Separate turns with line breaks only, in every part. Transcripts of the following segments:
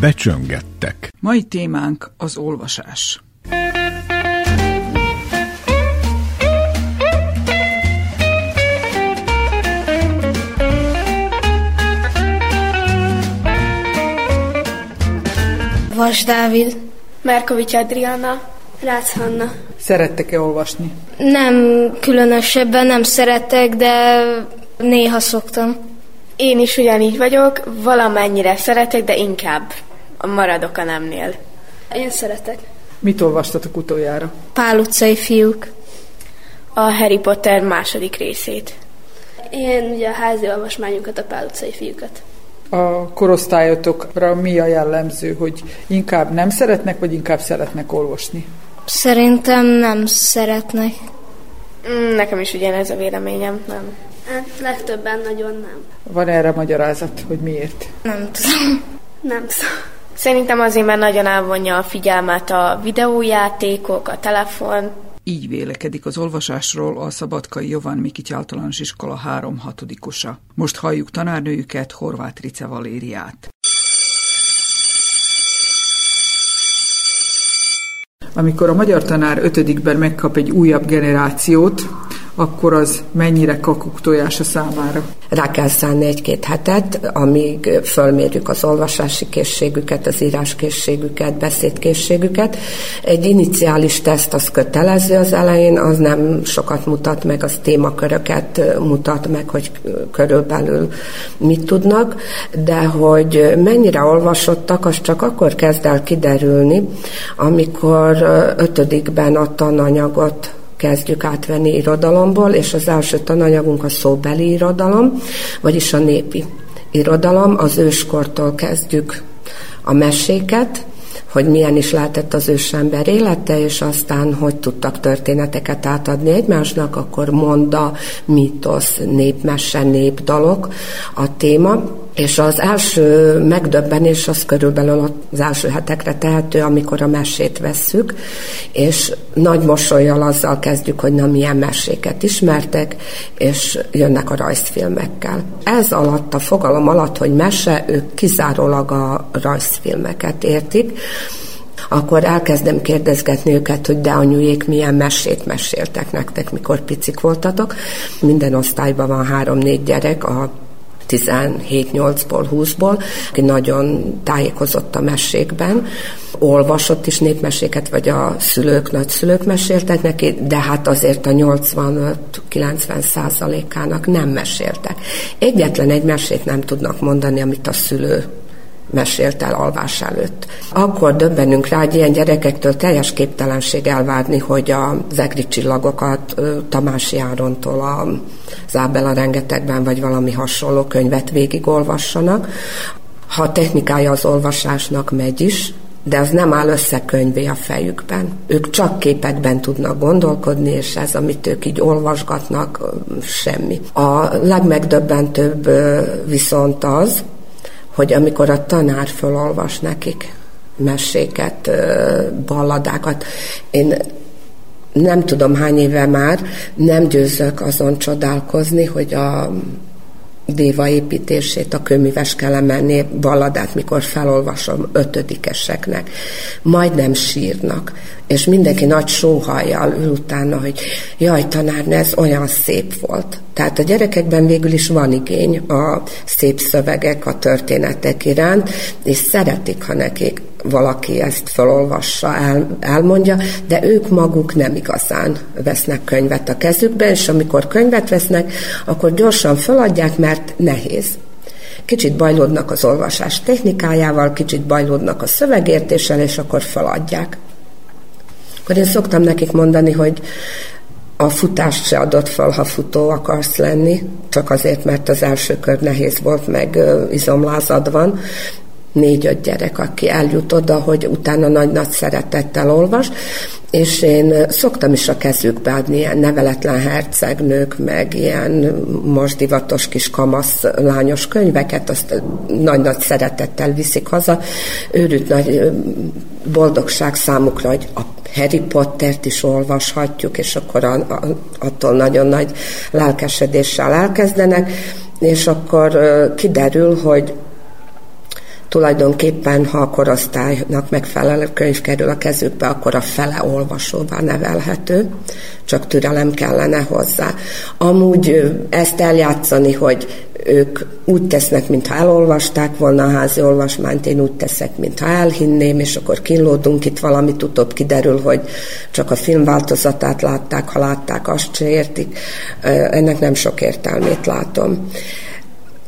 Becsöngettek.
Mai témánk az olvasás.
Vas Dávid.
Merkovics Adriana.
Rácz Hanna.
Szerettek-e olvasni?
Nem különösebben nem szeretek, de néha szoktam.
Én is ugyanígy vagyok, valamennyire szeretek, de inkább maradok a nemnél.
Én szeretek.
Mit olvastatok utoljára?
Pál utcai fiúk.
A Harry Potter második részét.
Én ugye a házi olvasmányunkat, a Pál utcai fiúkat.
A korosztályotokra mi a jellemző, hogy inkább nem szeretnek, vagy inkább szeretnek olvasni?
Szerintem nem szeretnek.
Mm, Nekem is ugyanez a véleményem, nem.
Hát legtöbben nagyon nem.
Van erre magyarázat, hogy miért?
Nem tudom.
Nem szó.
Szerintem azért, mert nagyon elvonja a figyelmet a videójátékok, a telefon.
Így vélekedik az olvasásról a Szabadkai Jovan Mikics általános iskola három hatodikosa. Most halljuk tanárnőjüket, Horváth Rice Valériát. Amikor a magyar tanár ötödikben megkap egy újabb generációt, akkor az mennyire kakuk tojása számára?
Rá kell szánni egy-két hetet, amíg fölmérjük az olvasási készségüket, az íráskészségüket, beszédkészségüket. Egy iniciális teszt az kötelező az elején, az nem sokat mutat meg, az témaköröket mutat meg, hogy körülbelül mit tudnak, de hogy mennyire olvasottak, az csak akkor kezd el kiderülni, amikor ötödikben a tananyagot kezdjük átvenni irodalomból, és az első tananyagunk a szóbeli irodalom, vagyis a népi irodalom. Az őskortól kezdjük a meséket, hogy milyen is lehetett az ősember élete, és aztán hogy tudtak történeteket átadni egymásnak, akkor monda, mítosz, népmese, népdalok a téma. És az első megdöbbenés az körülbelül az első hetekre tehető, amikor a mesét vesszük, és nagy mosolyjal azzal kezdjük, hogy na milyen meséket ismertek, és jönnek a rajzfilmekkel. Ez alatt, a fogalom alatt, hogy mese, ők kizárólag a rajzfilmeket értik, akkor elkezdem kérdezgetni őket, hogy de anyujék milyen mesét meséltek nektek, mikor picik voltatok. Minden osztályban van három-négy gyerek, a 17-8-ból, 20-ból, aki nagyon tájékozott a mesékben, olvasott is népmeséket, vagy a szülők, nagyszülők meséltek neki, de hát azért a 85-90 százalékának nem meséltek. Egyetlen egy mesét nem tudnak mondani, amit a szülő mesélt el alvás előtt. Akkor döbbenünk rá, hogy ilyen gyerekektől teljes képtelenség elvárni, hogy az egri csillagokat Tamási Árontól a Zábela rengetegben, vagy valami hasonló könyvet végigolvassanak. Ha a technikája az olvasásnak megy is, de az nem áll össze könyvé a fejükben. Ők csak képekben tudnak gondolkodni, és ez, amit ők így olvasgatnak, semmi. A legmegdöbbentőbb viszont az, hogy amikor a tanár felolvas nekik meséket, balladákat, én nem tudom hány éve már nem győzök azon csodálkozni, hogy a déva építését, a kőműves kelemenné balladát, mikor felolvasom ötödikeseknek, majdnem sírnak, és mindenki nagy sóhajjal ül utána, hogy jaj, tanár, ez olyan szép volt. Tehát a gyerekekben végül is van igény a szép szövegek, a történetek iránt, és szeretik, ha nekik valaki ezt felolvassa, el, elmondja, de ők maguk nem igazán vesznek könyvet a kezükbe, és amikor könyvet vesznek, akkor gyorsan feladják, mert nehéz. Kicsit bajlódnak az olvasás technikájával, kicsit bajlódnak a szövegértéssel, és akkor feladják. Akkor én szoktam nekik mondani, hogy a futást se adott fel, ha futó akarsz lenni, csak azért, mert az első kör nehéz volt, meg izomlázad van, négy-öt gyerek, aki eljut oda, hogy utána nagy-nagy szeretettel olvas, és én szoktam is a kezükbe adni ilyen neveletlen hercegnők, meg ilyen most divatos kis kamasz lányos könyveket, azt nagy-nagy szeretettel viszik haza. Őrült nagy boldogság számukra, hogy a Harry Pottert is olvashatjuk, és akkor a, a, attól nagyon nagy lelkesedéssel elkezdenek, és akkor kiderül, hogy tulajdonképpen, ha a korosztálynak megfelelő könyv kerül a kezükbe, akkor a fele olvasóvá nevelhető, csak türelem kellene hozzá. Amúgy ezt eljátszani, hogy ők úgy tesznek, mintha elolvasták volna a házi olvasmányt, én úgy teszek, mintha elhinném, és akkor kínlódunk itt valamit, utóbb kiderül, hogy csak a filmváltozatát látták, ha látták, azt se értik. Ennek nem sok értelmét látom.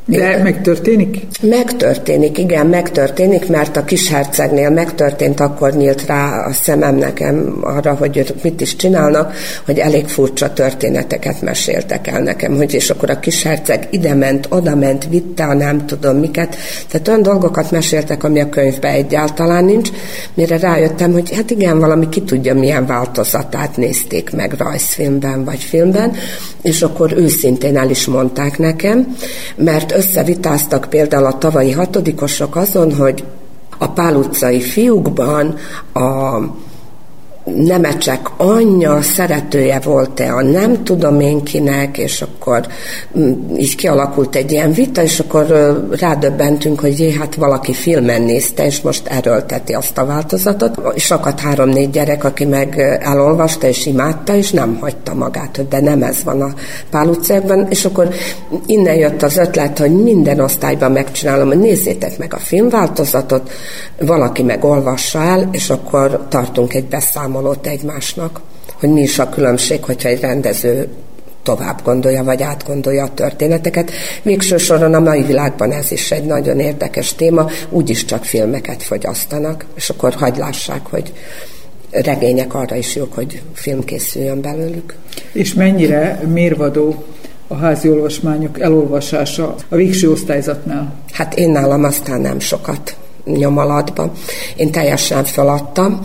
De igen. megtörténik?
Megtörténik, igen, megtörténik, mert a kishercegnél megtörtént, akkor nyílt rá a szemem nekem arra, hogy ők mit is csinálnak, hogy elég furcsa történeteket meséltek el nekem, hogy és akkor a kisherceg ide ment, oda ment, vitte a nem tudom miket. Tehát olyan dolgokat meséltek, ami a könyvben egyáltalán nincs, mire rájöttem, hogy hát igen, valami ki tudja milyen változatát nézték meg rajzfilmben vagy filmben, és akkor őszintén el is mondták nekem, mert összevitáztak például a tavalyi hatodikosok azon, hogy a Pál fiúkban a Nemecsek anyja szeretője volt-e a nem tudom én kinek, és akkor mm, így kialakult egy ilyen vita, és akkor rádöbbentünk, hogy jé, hát valaki filmen nézte, és most erőlteti azt a változatot. És akadt három-négy gyerek, aki meg elolvasta és imádta, és nem hagyta magát, hogy de nem ez van a Pál utcában, és akkor innen jött az ötlet, hogy minden osztályban megcsinálom, hogy nézzétek meg a filmváltozatot, valaki meg olvassa el, és akkor tartunk egy beszámolót beszámolót egymásnak, hogy mi is a különbség, hogyha egy rendező tovább gondolja, vagy átgondolja a történeteket. Végső soron a mai világban ez is egy nagyon érdekes téma, úgyis csak filmeket fogyasztanak, és akkor hagylássák, hogy regények arra is jók, hogy film készüljön belőlük.
És mennyire mérvadó a házi olvasmányok elolvasása a végső osztályzatnál?
Hát én nálam aztán nem sokat nyomalatba. Én teljesen feladtam,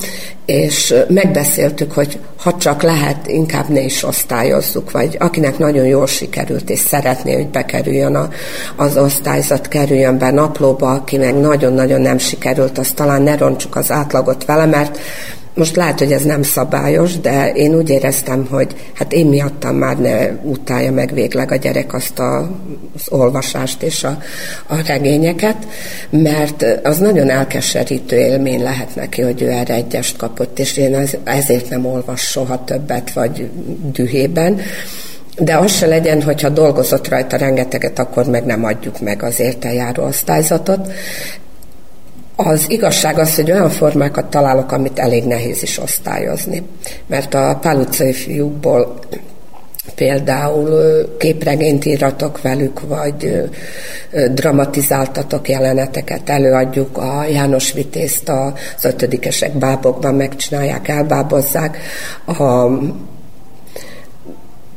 és megbeszéltük, hogy ha csak lehet, inkább ne is osztályozzuk, vagy akinek nagyon jól sikerült, és szeretné, hogy bekerüljön a, az osztályzat, kerüljön be naplóba, aki meg nagyon-nagyon nem sikerült, az talán ne roncsuk az átlagot vele, mert most lehet, hogy ez nem szabályos, de én úgy éreztem, hogy hát én miattam már ne utálja meg végleg a gyerek azt a, az olvasást és a, a regényeket, mert az nagyon elkeserítő élmény lehet neki, hogy ő erre egyest kapott, és én ez, ezért nem olvas soha többet, vagy dühében. De az se legyen, hogyha dolgozott rajta rengeteget, akkor meg nem adjuk meg az érteljáró osztályzatot. Az igazság az, hogy olyan formákat találok, amit elég nehéz is osztályozni. Mert a Pál fiúkból például képregényt íratok velük, vagy dramatizáltatok jeleneteket, előadjuk a János Vitézt az ötödikesek bábokban, megcsinálják, elbábozzák. A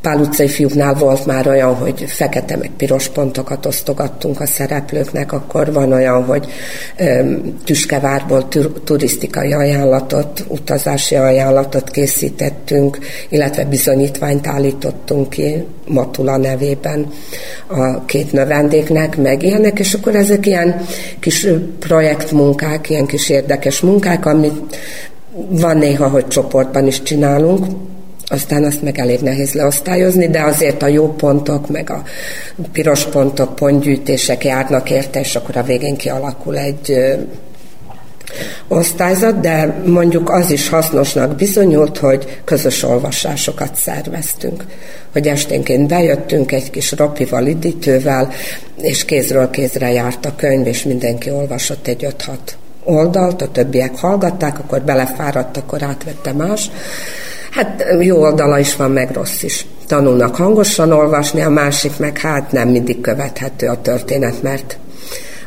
Pál utcai fiúknál volt már olyan, hogy fekete meg piros pontokat osztogattunk a szereplőknek, akkor van olyan, hogy Tüskevárból turisztikai ajánlatot, utazási ajánlatot készítettünk, illetve bizonyítványt állítottunk ki Matula nevében a két növendéknek, meg ilyenek, és akkor ezek ilyen kis projektmunkák, ilyen kis érdekes munkák, amit van néha, hogy csoportban is csinálunk, aztán azt meg elég nehéz leosztályozni, de azért a jó pontok, meg a piros pontok, pontgyűjtések járnak érte, és akkor a végén kialakul egy osztályzat, de mondjuk az is hasznosnak bizonyult, hogy közös olvasásokat szerveztünk. Hogy esténként bejöttünk egy kis ropival, idítővel, és kézről kézre járt a könyv, és mindenki olvasott egy 5-6 oldalt, a többiek hallgatták, akkor belefáradt, akkor átvette más. Hát jó oldala is van, meg rossz is. Tanulnak hangosan olvasni, a másik meg hát nem mindig követhető a történet, mert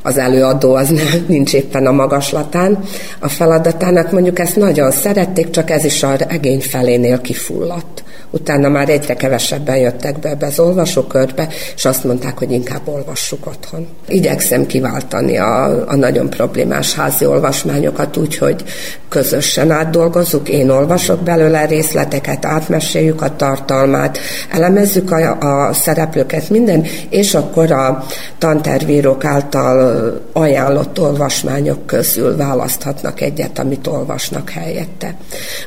az előadó az nem, nincs éppen a magaslatán a feladatának. Mondjuk ezt nagyon szerették, csak ez is a regény felénél kifulladt. Utána már egyre kevesebben jöttek be ebbe az olvasókörbe, és azt mondták, hogy inkább olvassuk otthon. Igyekszem kiváltani a, a nagyon problémás házi olvasmányokat úgy, hogy közösen átdolgozzuk, én olvasok belőle részleteket, átmeséljük a tartalmát, elemezzük a, a szereplőket, minden, és akkor a tantervírók által ajánlott olvasmányok közül választhatnak egyet, amit olvasnak helyette.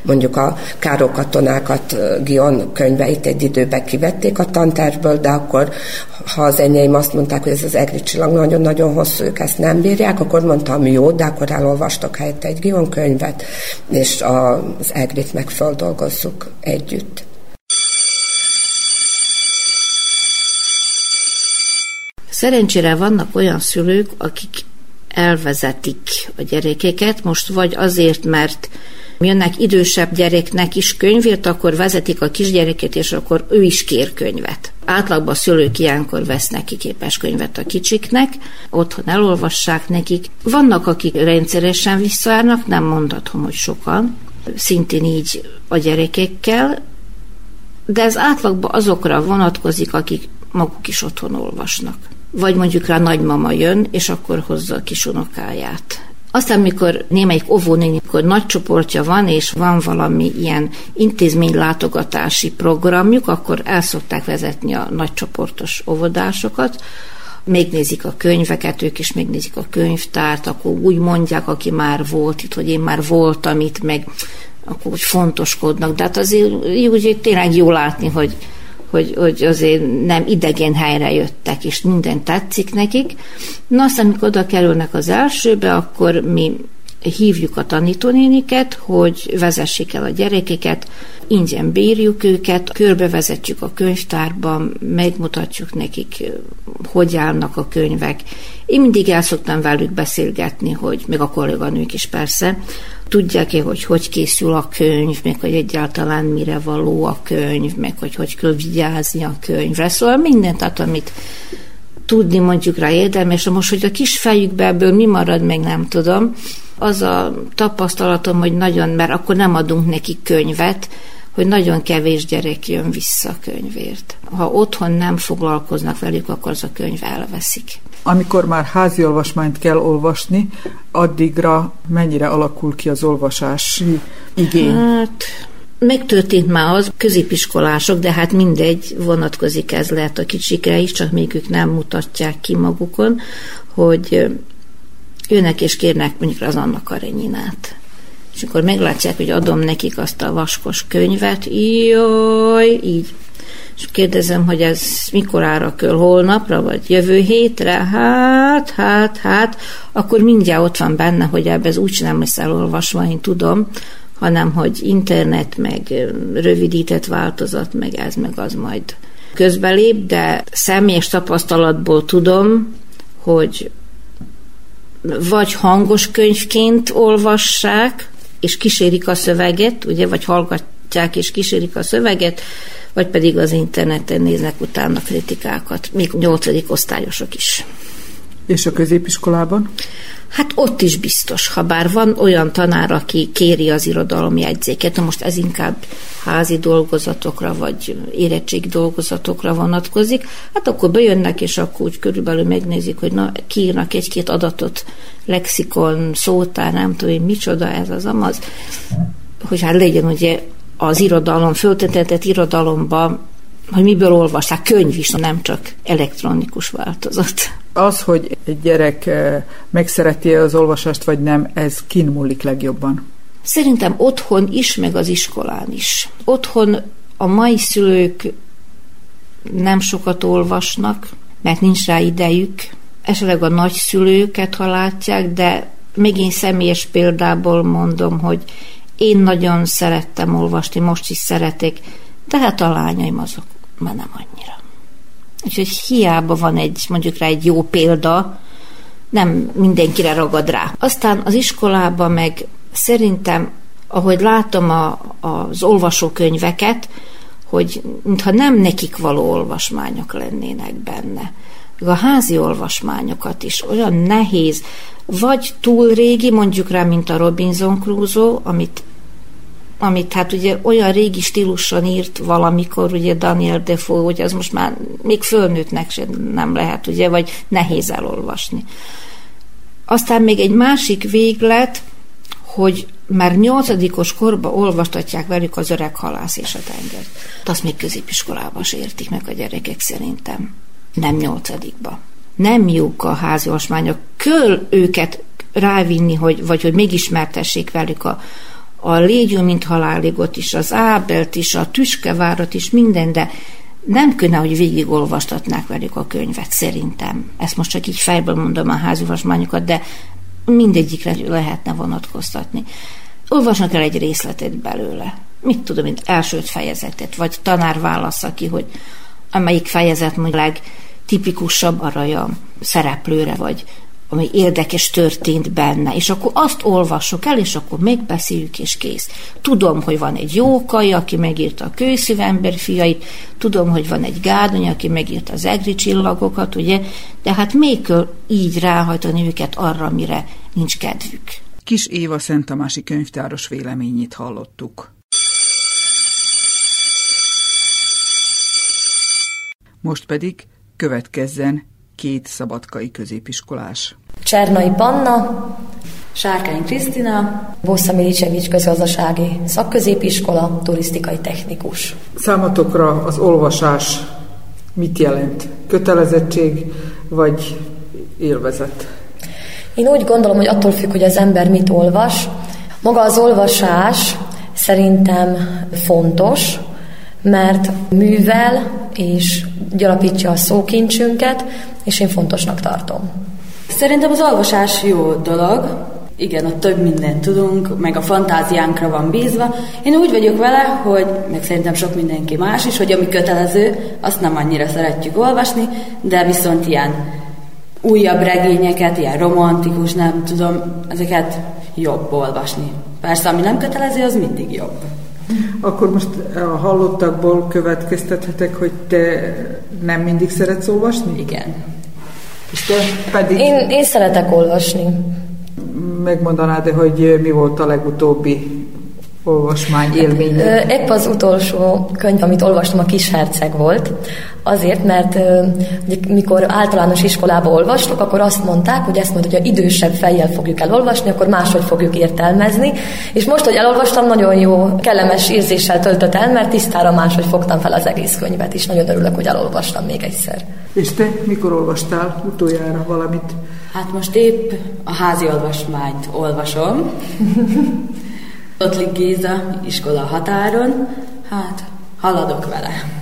Mondjuk a károkatonákat Gion könyveit egy időben kivették a tantervből, de akkor ha az enyém azt mondták, hogy ez az egri csillag nagyon-nagyon hosszú, ők ezt nem bírják, akkor mondtam, jó, de akkor elolvastok helyette egy Gion könyvet, és az egrit meg földolgozzuk együtt.
Szerencsére vannak olyan szülők, akik elvezetik a gyerekeket, most vagy azért, mert jönnek idősebb gyereknek is könyvért, akkor vezetik a kisgyereket, és akkor ő is kér könyvet. Átlagban a szülők ilyenkor vesznek ki képes könyvet a kicsiknek, otthon elolvassák nekik. Vannak, akik rendszeresen visszaárnak, nem mondhatom, hogy sokan, szintén így a gyerekekkel, de ez átlagban azokra vonatkozik, akik maguk is otthon olvasnak. Vagy mondjuk rá nagymama jön, és akkor hozza a kis unokáját. Aztán, mikor némelyik óvónéni, akkor nagy csoportja van, és van valami ilyen intézménylátogatási programjuk, akkor el szokták vezetni a nagycsoportos óvodásokat, megnézik a könyveket, ők is megnézik a könyvtárt, akkor úgy mondják, aki már volt itt, hogy én már voltam itt, meg akkor úgy fontoskodnak. De hát azért úgy tényleg jó látni, hogy hogy, hogy azért nem idegen helyre jöttek, és minden tetszik nekik. Na aztán, amikor oda kerülnek az elsőbe, akkor mi hívjuk a tanítónéniket, hogy vezessék el a gyerekeket, ingyen bírjuk őket, körbevezetjük a könyvtárban, megmutatjuk nekik, hogy állnak a könyvek. Én mindig el szoktam velük beszélgetni, hogy még a kolléganők is persze, tudják-e, hogy hogy készül a könyv, meg hogy egyáltalán mire való a könyv, meg hogy hogy kell vigyázni a könyvre. Szóval mindent, tehát, amit tudni mondjuk rá érdemes. Most, hogy a kis fejükbe ebből mi marad, meg nem tudom. Az a tapasztalatom, hogy nagyon, mert akkor nem adunk nekik könyvet, hogy nagyon kevés gyerek jön vissza a könyvért. Ha otthon nem foglalkoznak velük, akkor az a könyv elveszik.
Amikor már házi olvasmányt kell olvasni, addigra mennyire alakul ki az olvasási igény?
Hát, megtörtént már az, középiskolások, de hát mindegy, vonatkozik ez lehet a kicsikre is, csak még ők nem mutatják ki magukon, hogy jönnek és kérnek mondjuk az Anna Karenyinát. És akkor meglátják, hogy adom nekik azt a vaskos könyvet, jaj, így. És kérdezem, hogy ez mikor ára köl, holnapra, vagy jövő hétre? Hát, hát, hát, akkor mindjárt ott van benne, hogy ebbe ez úgy nem lesz elolvasva, én tudom, hanem hogy internet, meg rövidített változat, meg ez, meg az majd közbelép, de személyes tapasztalatból tudom, hogy vagy hangos könyvként olvassák, és kísérik a szöveget, ugye, vagy hallgatják és kísérik a szöveget, vagy pedig az interneten néznek utána kritikákat, még nyolcadik osztályosok is.
És a középiskolában?
Hát ott is biztos, ha bár van olyan tanár, aki kéri az irodalomjegyzéket, most ez inkább házi dolgozatokra, vagy érettség dolgozatokra vonatkozik, hát akkor bejönnek, és akkor úgy körülbelül megnézik, hogy na, kiírnak egy-két adatot, lexikon, szótár, nem tudom én, micsoda ez az amaz, hogy hát legyen ugye az irodalom, föltetett irodalomba, hogy miből olvassák, könyv is, nem csak elektronikus változat.
Az, hogy egy gyerek eh, megszereti az olvasást, vagy nem, ez kin múlik legjobban?
Szerintem otthon is, meg az iskolán is. Otthon a mai szülők nem sokat olvasnak, mert nincs rá idejük. Esetleg a nagyszülőket, ha látják, de még én személyes példából mondom, hogy én nagyon szerettem olvasni, most is szeretek, de hát a lányaim azok már nem annyira. Úgyhogy hiába van egy, mondjuk rá egy jó példa, nem mindenkire ragad rá. Aztán az iskolában meg szerintem, ahogy látom a, az olvasókönyveket, hogy mintha nem nekik való olvasmányok lennének benne. A házi olvasmányokat is olyan nehéz, vagy túl régi, mondjuk rá, mint a Robinson Crusoe, amit amit hát ugye olyan régi stíluson írt valamikor, ugye Daniel Defoe, hogy az most már még fölnőttnek sem nem lehet, ugye, vagy nehéz elolvasni. Aztán még egy másik véglet, hogy már nyolcadikos korba olvastatják velük az öreg halász és a tenger. Azt még középiskolában értik meg a gyerekek szerintem. Nem nyolcadikba. Nem jók a házi olvasmányok. Köl őket rávinni, hogy, vagy hogy megismertessék velük a, a Légyő, mint haláligot is, az Ábelt is, a Tüskevárat is, minden, de nem kéne, hogy végigolvastatnák velük a könyvet, szerintem. Ezt most csak így fejből mondom a házivasmányokat, de mindegyikre lehetne vonatkoztatni. Olvasnak el egy részletet belőle. Mit tudom mint első fejezetet, vagy tanár válasza ki, hogy amelyik fejezet mondjuk tipikusabb arra a szereplőre, vagy ami érdekes történt benne, és akkor azt olvassuk el, és akkor megbeszéljük, és kész. Tudom, hogy van egy jókai, aki megírta a kőszívember fiait, tudom, hogy van egy Gárdony, aki megírta az egri csillagokat, ugye, de hát még kell így ráhajtani őket arra, mire nincs kedvük.
Kis Éva Szentamási könyvtáros véleményét hallottuk. Most pedig következzen két szabadkai középiskolás.
Csernai Panna, Sárkány Krisztina, Bossza Milicsevics közgazdasági szakközépiskola, turisztikai technikus.
Számotokra az olvasás mit jelent? Kötelezettség vagy élvezet?
Én úgy gondolom, hogy attól függ, hogy az ember mit olvas. Maga az olvasás szerintem fontos, mert művel és gyarapítja a szókincsünket, és én fontosnak tartom.
Szerintem az olvasás jó dolog, igen, ott több mindent tudunk, meg a fantáziánkra van bízva. Én úgy vagyok vele, hogy, meg szerintem sok mindenki más is, hogy ami kötelező, azt nem annyira szeretjük olvasni, de viszont ilyen újabb regényeket, ilyen romantikus, nem tudom, ezeket jobb olvasni. Persze, ami nem kötelező, az mindig jobb.
Akkor most a hallottakból következtethetek, hogy te nem mindig szeretsz olvasni?
Igen.
És te pedig...
Én, én szeretek olvasni.
Megmondanád hogy mi volt a legutóbbi olvasmány élmény?
Épp az utolsó könyv, amit olvastam, a Kis Herceg volt. Azért, mert mikor általános iskolába olvastok, akkor azt mondták, hogy ezt majd, hogyha idősebb fejjel fogjuk elolvasni, akkor máshogy fogjuk értelmezni. És most, hogy elolvastam, nagyon jó, kellemes érzéssel töltött el, mert tisztára máshogy fogtam fel az egész könyvet, és nagyon örülök, hogy elolvastam még egyszer.
És te mikor olvastál utoljára valamit?
Hát most épp a házi olvasmányt olvasom. Ottlik Géza, iskola határon, hát haladok vele.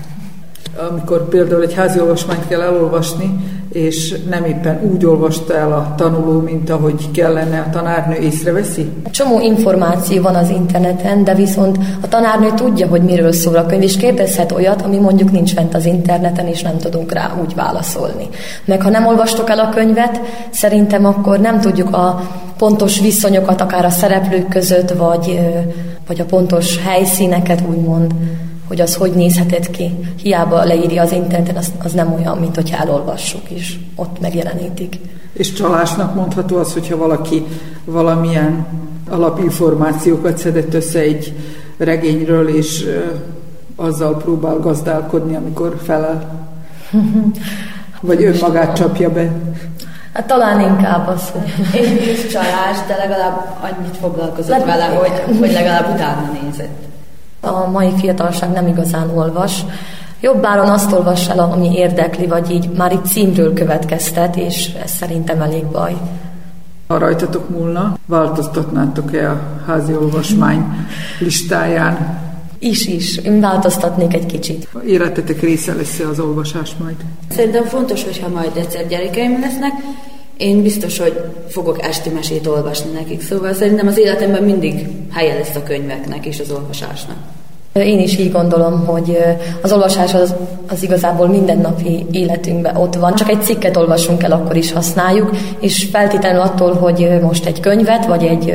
Amikor például egy házi olvasmányt kell elolvasni, és nem éppen úgy olvasta el a tanuló, mint ahogy kellene, a tanárnő észreveszi?
Csomó információ van az interneten, de viszont a tanárnő tudja, hogy miről szól a könyv, és kérdezhet olyat, ami mondjuk nincs fent az interneten, és nem tudunk rá úgy válaszolni. Meg ha nem olvastok el a könyvet, szerintem akkor nem tudjuk a pontos viszonyokat akár a szereplők között, vagy, vagy a pontos helyszíneket úgymond hogy az hogy nézhetett ki. Hiába leírja az interneten, az, az nem olyan, mint hogyha elolvassuk is, ott megjelenítik.
És csalásnak mondható az, hogyha valaki valamilyen alapinformációkat szedett össze egy regényről, és azzal próbál gazdálkodni, amikor felel. Vagy önmagát csapja be.
Hát talán inkább az, hogy...
Én is csalás, de legalább annyit foglalkozott Le- vele, hogy, hogy legalább utána nézett.
A mai fiatalság nem igazán olvas. Jobbáron azt olvas el, ami érdekli, vagy így már itt címről következtet, és ez szerintem elég baj.
Ha rajtatok múlna, változtatnátok-e a házi olvasmány listáján?
Is, is. Én változtatnék egy kicsit.
Életetek része lesz az olvasás majd?
Szerintem fontos, hogyha majd egyszer gyerekeim lesznek, én biztos, hogy fogok esti mesét olvasni nekik, szóval szerintem az életemben mindig helye lesz a könyveknek és az olvasásnak.
Én is így gondolom, hogy az olvasás az, az igazából mindennapi életünkben ott van. Csak egy cikket olvasunk el, akkor is használjuk, és feltétlenül attól, hogy most egy könyvet vagy egy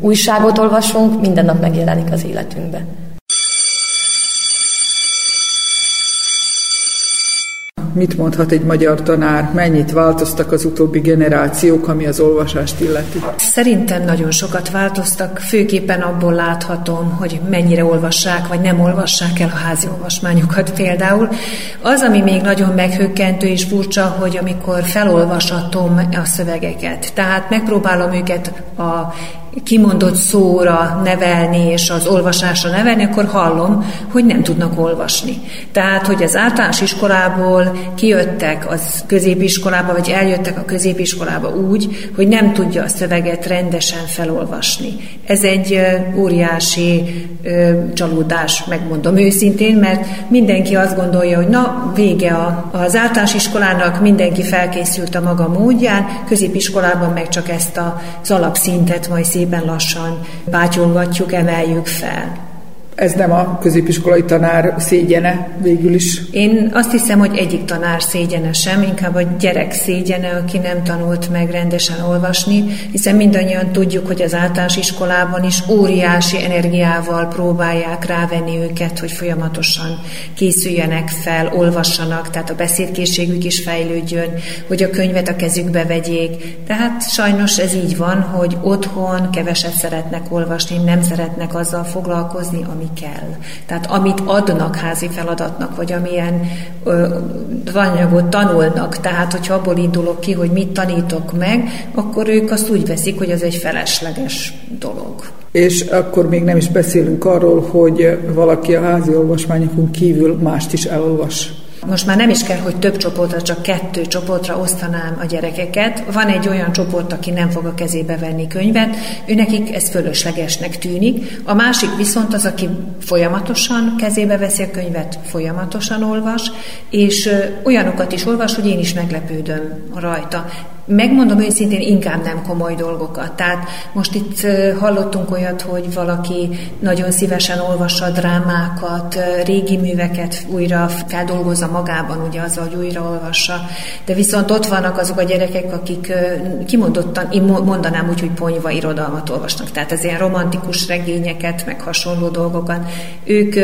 újságot olvasunk, minden nap megjelenik az életünkbe.
Mit mondhat egy magyar tanár, mennyit változtak az utóbbi generációk, ami az olvasást illeti?
Szerintem nagyon sokat változtak, főképpen abból láthatom, hogy mennyire olvassák, vagy nem olvassák el a házi olvasmányokat például. Az, ami még nagyon meghökkentő és furcsa, hogy amikor felolvasatom a szövegeket, tehát megpróbálom őket a kimondott szóra nevelni és az olvasásra nevelni, akkor hallom, hogy nem tudnak olvasni. Tehát, hogy az általános iskolából kijöttek az középiskolába, vagy eljöttek a középiskolába úgy, hogy nem tudja a szöveget rendesen felolvasni. Ez egy óriási csalódás, megmondom őszintén, mert mindenki azt gondolja, hogy na, vége a, az általános iskolának, mindenki felkészült a maga módján, középiskolában meg csak ezt az alapszintet majd szépen lassan bátyolgatjuk, emeljük fel
ez nem a középiskolai tanár szégyene végül is?
Én azt hiszem, hogy egyik tanár szégyene sem, inkább a gyerek szégyene, aki nem tanult meg rendesen olvasni, hiszen mindannyian tudjuk, hogy az általános iskolában is óriási energiával próbálják rávenni őket, hogy folyamatosan készüljenek fel, olvassanak, tehát a beszédkészségük is fejlődjön, hogy a könyvet a kezükbe vegyék. Tehát sajnos ez így van, hogy otthon keveset szeretnek olvasni, nem szeretnek azzal foglalkozni, ami kell. Tehát amit adnak házi feladatnak, vagy amilyen ö, anyagot tanulnak, tehát hogyha abból indulok ki, hogy mit tanítok meg, akkor ők azt úgy veszik, hogy ez egy felesleges dolog.
És akkor még nem is beszélünk arról, hogy valaki a házi olvasmányokon kívül mást is elolvas.
Most már nem is kell, hogy több csoportra, csak kettő csoportra osztanám a gyerekeket. Van egy olyan csoport, aki nem fog a kezébe venni könyvet, ő nekik ez fölöslegesnek tűnik. A másik viszont az, aki folyamatosan kezébe veszi a könyvet, folyamatosan olvas, és olyanokat is olvas, hogy én is meglepődöm rajta. Megmondom őszintén, inkább nem komoly dolgokat. Tehát most itt hallottunk olyat, hogy valaki nagyon szívesen olvassa drámákat, régi műveket újra feldolgozza magában, ugye azzal, hogy újra olvassa. De viszont ott vannak azok a gyerekek, akik kimondottan, én mondanám úgy, hogy ponyva irodalmat olvasnak. Tehát ez ilyen romantikus regényeket, meg hasonló dolgokat. Ők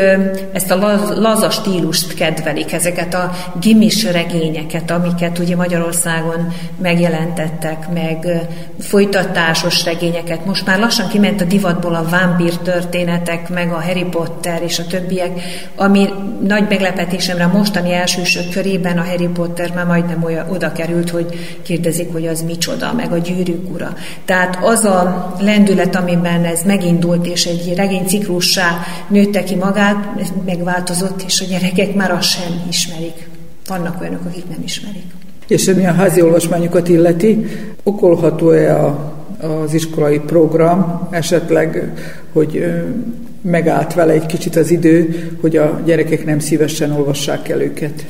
ezt a laza stílust kedvelik, ezeket a gimis regényeket, amiket ugye Magyarországon megjelent jelentettek meg folytatásos regényeket. Most már lassan kiment a divatból a vámpír történetek, meg a Harry Potter és a többiek, ami nagy meglepetésemre a mostani elsősök körében a Harry Potter már majdnem olyan oda került, hogy kérdezik, hogy az micsoda, meg a gyűrűk ura. Tehát az a lendület, amiben ez megindult, és egy regényciklussá nőtte ki magát, megváltozott, és a gyerekek már azt sem ismerik. Vannak olyanok, akik nem ismerik.
És ami a házi olvasmányokat illeti, okolható-e a, az iskolai program esetleg, hogy megállt vele egy kicsit az idő, hogy a gyerekek nem szívesen olvassák el őket?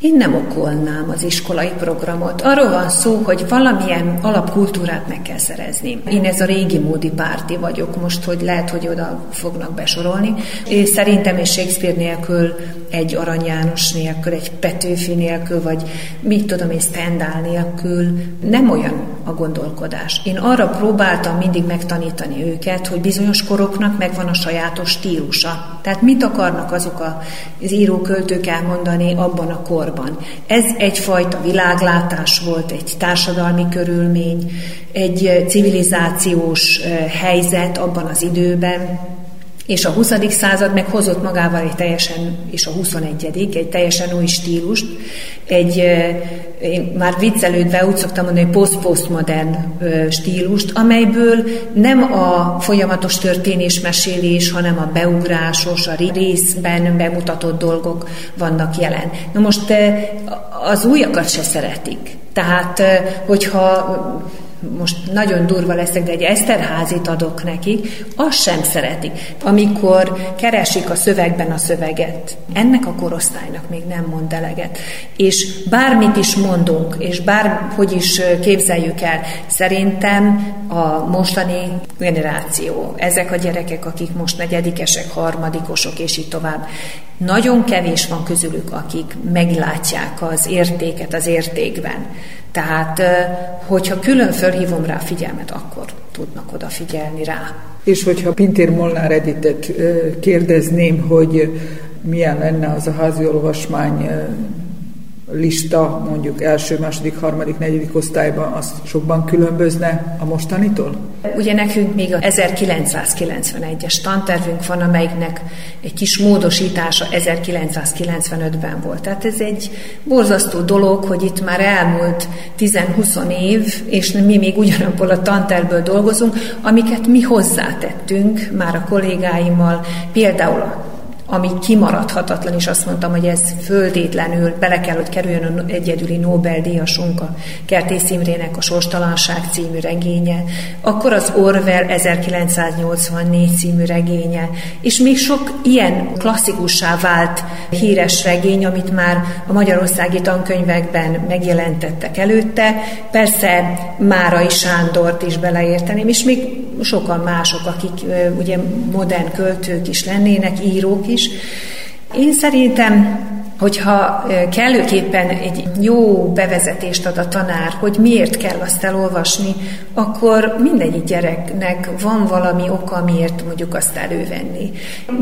Én nem okolnám az iskolai programot. Arról van szó, hogy valamilyen alapkultúrát meg kell szerezni. Én ez a régi módi párti vagyok most, hogy lehet, hogy oda fognak besorolni. És szerintem és Shakespeare nélkül, egy Arany János nélkül, egy Petőfi nélkül, vagy mit tudom én, Stendhal nélkül nem olyan a gondolkodás. Én arra próbáltam mindig megtanítani őket, hogy bizonyos koroknak megvan a sajátos stílusa. Tehát mit akarnak azok az íróköltők elmondani abban a korban korban. Ez egyfajta világlátás volt, egy társadalmi körülmény, egy civilizációs helyzet abban az időben, és a 20. század meg hozott magával egy teljesen, és a 21. egy teljesen új stílust, egy, én már viccelődve úgy szoktam mondani, hogy post-postmodern stílust, amelyből nem a folyamatos történésmesélés, hanem a beugrásos, a részben bemutatott dolgok vannak jelen. Na most az újakat se szeretik. Tehát, hogyha most nagyon durva leszek, de egy Eszterházit adok neki, azt sem szeretik. Amikor keresik a szövegben a szöveget, ennek a korosztálynak még nem mond eleget. És bármit is mondunk, és bárhogy is képzeljük el, szerintem a mostani generáció, ezek a gyerekek, akik most negyedikesek, harmadikosok, és így tovább, nagyon kevés van közülük, akik meglátják az értéket az értékben. Tehát, hogyha külön fölhívom rá figyelmet, akkor tudnak odafigyelni rá.
És hogyha Pintér Molnár Editet kérdezném, hogy milyen lenne az a házi olvasmány lista mondjuk első, második, harmadik, negyedik osztályban, az sokban különbözne a mostanitól?
Ugye nekünk még a 1991-es tantervünk van, amelyiknek egy kis módosítása 1995-ben volt. Tehát ez egy borzasztó dolog, hogy itt már elmúlt 10-20 év, és mi még ugyanabból a tantervből dolgozunk, amiket mi hozzátettünk már a kollégáimmal, például a ami kimaradhatatlan, és azt mondtam, hogy ez földétlenül bele kell, hogy kerüljön egyedüli Nobel-díjasunk, a Kertész Imrének a Sorstalanság című regénye, akkor az Orwell 1984 című regénye, és még sok ilyen klasszikussá vált híres regény, amit már a magyarországi tankönyvekben megjelentettek előtte, persze Márai Sándort is beleérteném, és még sokan mások, akik ugye modern költők is lennének, írók is. Én szerintem hogyha kellőképpen egy jó bevezetést ad a tanár, hogy miért kell azt elolvasni, akkor mindegyik gyereknek van valami oka, miért mondjuk azt elővenni.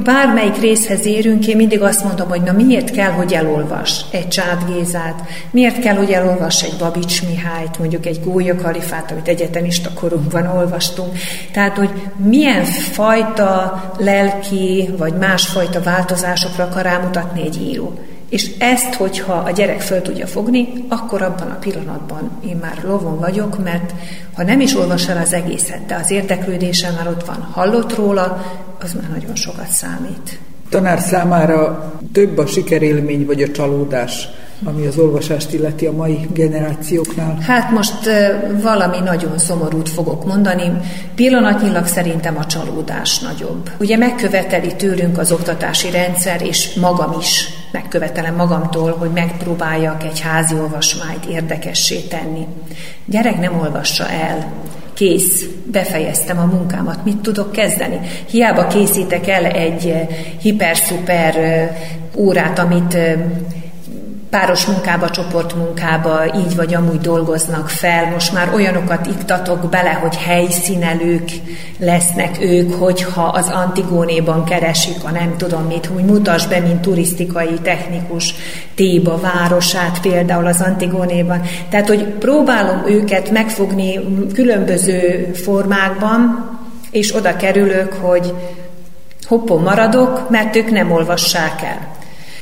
Bármelyik részhez érünk, én mindig azt mondom, hogy na miért kell, hogy elolvas egy Csád Gézát, miért kell, hogy elolvas egy Babics Mihályt, mondjuk egy Gólya Kalifát, amit egyetemista korunkban olvastunk. Tehát, hogy milyen fajta lelki vagy másfajta változásokra akar rámutatni egy író. És ezt, hogyha a gyerek föl tudja fogni, akkor abban a pillanatban én már lovon vagyok, mert ha nem is olvas el az egészet, de az érdeklődése már ott van, hallott róla, az már nagyon sokat számít.
Tanár számára több a sikerélmény vagy a csalódás, ami az olvasást illeti a mai generációknál?
Hát most valami nagyon szomorút fogok mondani. Pillanatnyilag szerintem a csalódás nagyobb. Ugye megköveteli tőlünk az oktatási rendszer, és magam is megkövetelem magamtól, hogy megpróbáljak egy házi olvasmányt érdekessé tenni. Gyerek nem olvassa el, kész, befejeztem a munkámat, mit tudok kezdeni? Hiába készítek el egy hiper-szuper órát, amit páros munkába, csoportmunkába így vagy amúgy dolgoznak fel. Most már olyanokat iktatok bele, hogy helyszínelők lesznek ők, hogyha az Antigónéban keresik a nem tudom mit, hogy mutasd be, mint turisztikai technikus Téba városát például az Antigónéban. Tehát, hogy próbálom őket megfogni különböző formákban, és oda kerülök, hogy hoppon maradok, mert ők nem olvassák el.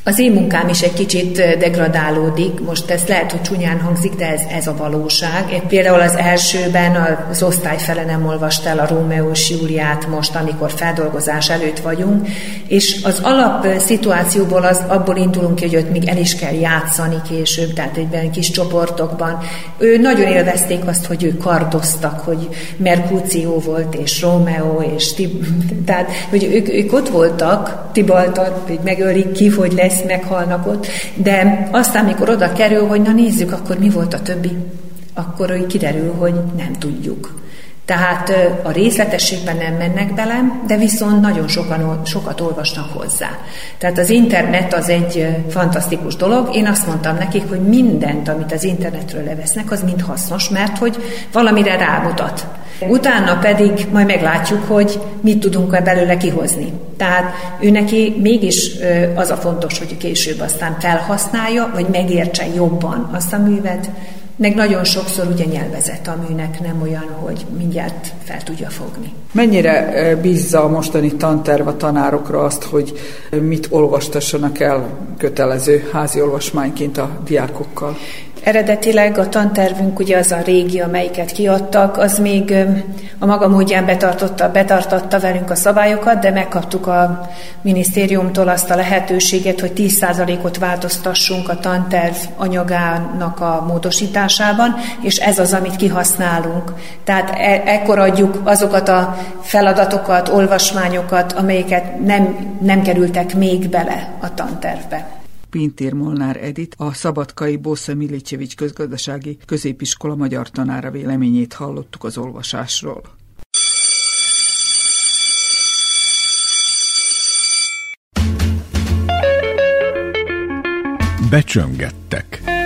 Az én munkám is egy kicsit degradálódik, most ez lehet, hogy csúnyán hangzik, de ez, ez a valóság. Én például az elsőben az osztály fele nem olvast el a Rómeó és Júliát most, amikor feldolgozás előtt vagyunk, és az alap szituációból az, abból indulunk ki, hogy ott még el is kell játszani később, tehát egyben kis csoportokban. Ő nagyon élvezték azt, hogy ők kardoztak, hogy Merkúció volt, és Rómeó, és Tib- tehát, hogy ők, ők ott voltak, Tibaltot, hogy megölik ki, hogy lesz lesz, meghalnak ott, de aztán, amikor oda kerül, hogy na nézzük, akkor mi volt a többi, akkor hogy kiderül, hogy nem tudjuk. Tehát a részletességben nem mennek bele, de viszont nagyon sokan, sokat olvasnak hozzá. Tehát az internet az egy fantasztikus dolog. Én azt mondtam nekik, hogy mindent, amit az internetről levesznek, az mind hasznos, mert hogy valamire rámutat. Utána pedig majd meglátjuk, hogy mit tudunk belőle kihozni. Tehát ő neki mégis az a fontos, hogy később aztán felhasználja, vagy megértse jobban azt a művet, meg nagyon sokszor ugye nyelvezet a műnek nem olyan, hogy mindjárt fel tudja fogni.
Mennyire bízza a mostani tanterv a tanárokra azt, hogy mit olvastassanak el kötelező házi olvasmányként a diákokkal?
Eredetileg a tantervünk ugye az a régi, amelyiket kiadtak, az még a maga módján betartotta, betartotta velünk a szabályokat, de megkaptuk a minisztériumtól azt a lehetőséget, hogy 10%-ot változtassunk a tanterv anyagának a módosításában, és ez az, amit kihasználunk. Tehát e- ekkor adjuk azokat a feladatokat, olvasmányokat, amelyeket nem, nem kerültek még bele a tantervbe.
Pintér Molnár Edit, a Szabadkai Bossa Milicsevics közgazdasági középiskola magyar tanára véleményét hallottuk az olvasásról.
Becsöngettek.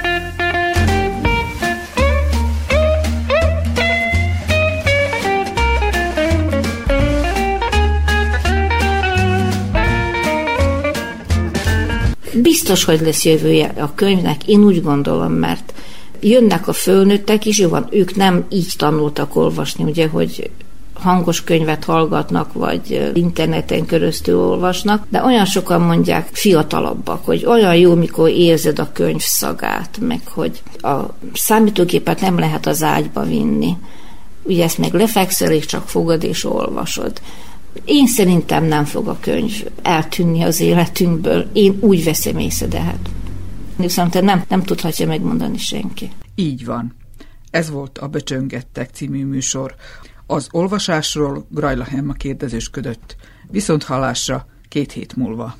Biztos, hogy lesz jövője a könyvnek, én úgy gondolom, mert jönnek a fölnőttek is, jó van, ők nem így tanultak olvasni, ugye, hogy hangos könyvet hallgatnak, vagy interneten keresztül olvasnak, de olyan sokan mondják fiatalabbak, hogy olyan jó, mikor érzed a könyv szagát, meg hogy a számítógépet nem lehet az ágyba vinni. Ugye ezt meg lefekszel, és csak fogad és olvasod. Én szerintem nem fog a könyv eltűnni az életünkből. Én úgy veszem észre, de hát viszont nem, nem tudhatja megmondani senki.
Így van. Ez volt a Becsöngettek című műsor. Az olvasásról Grajla Hemma kérdezősködött. Viszont hallásra két hét múlva.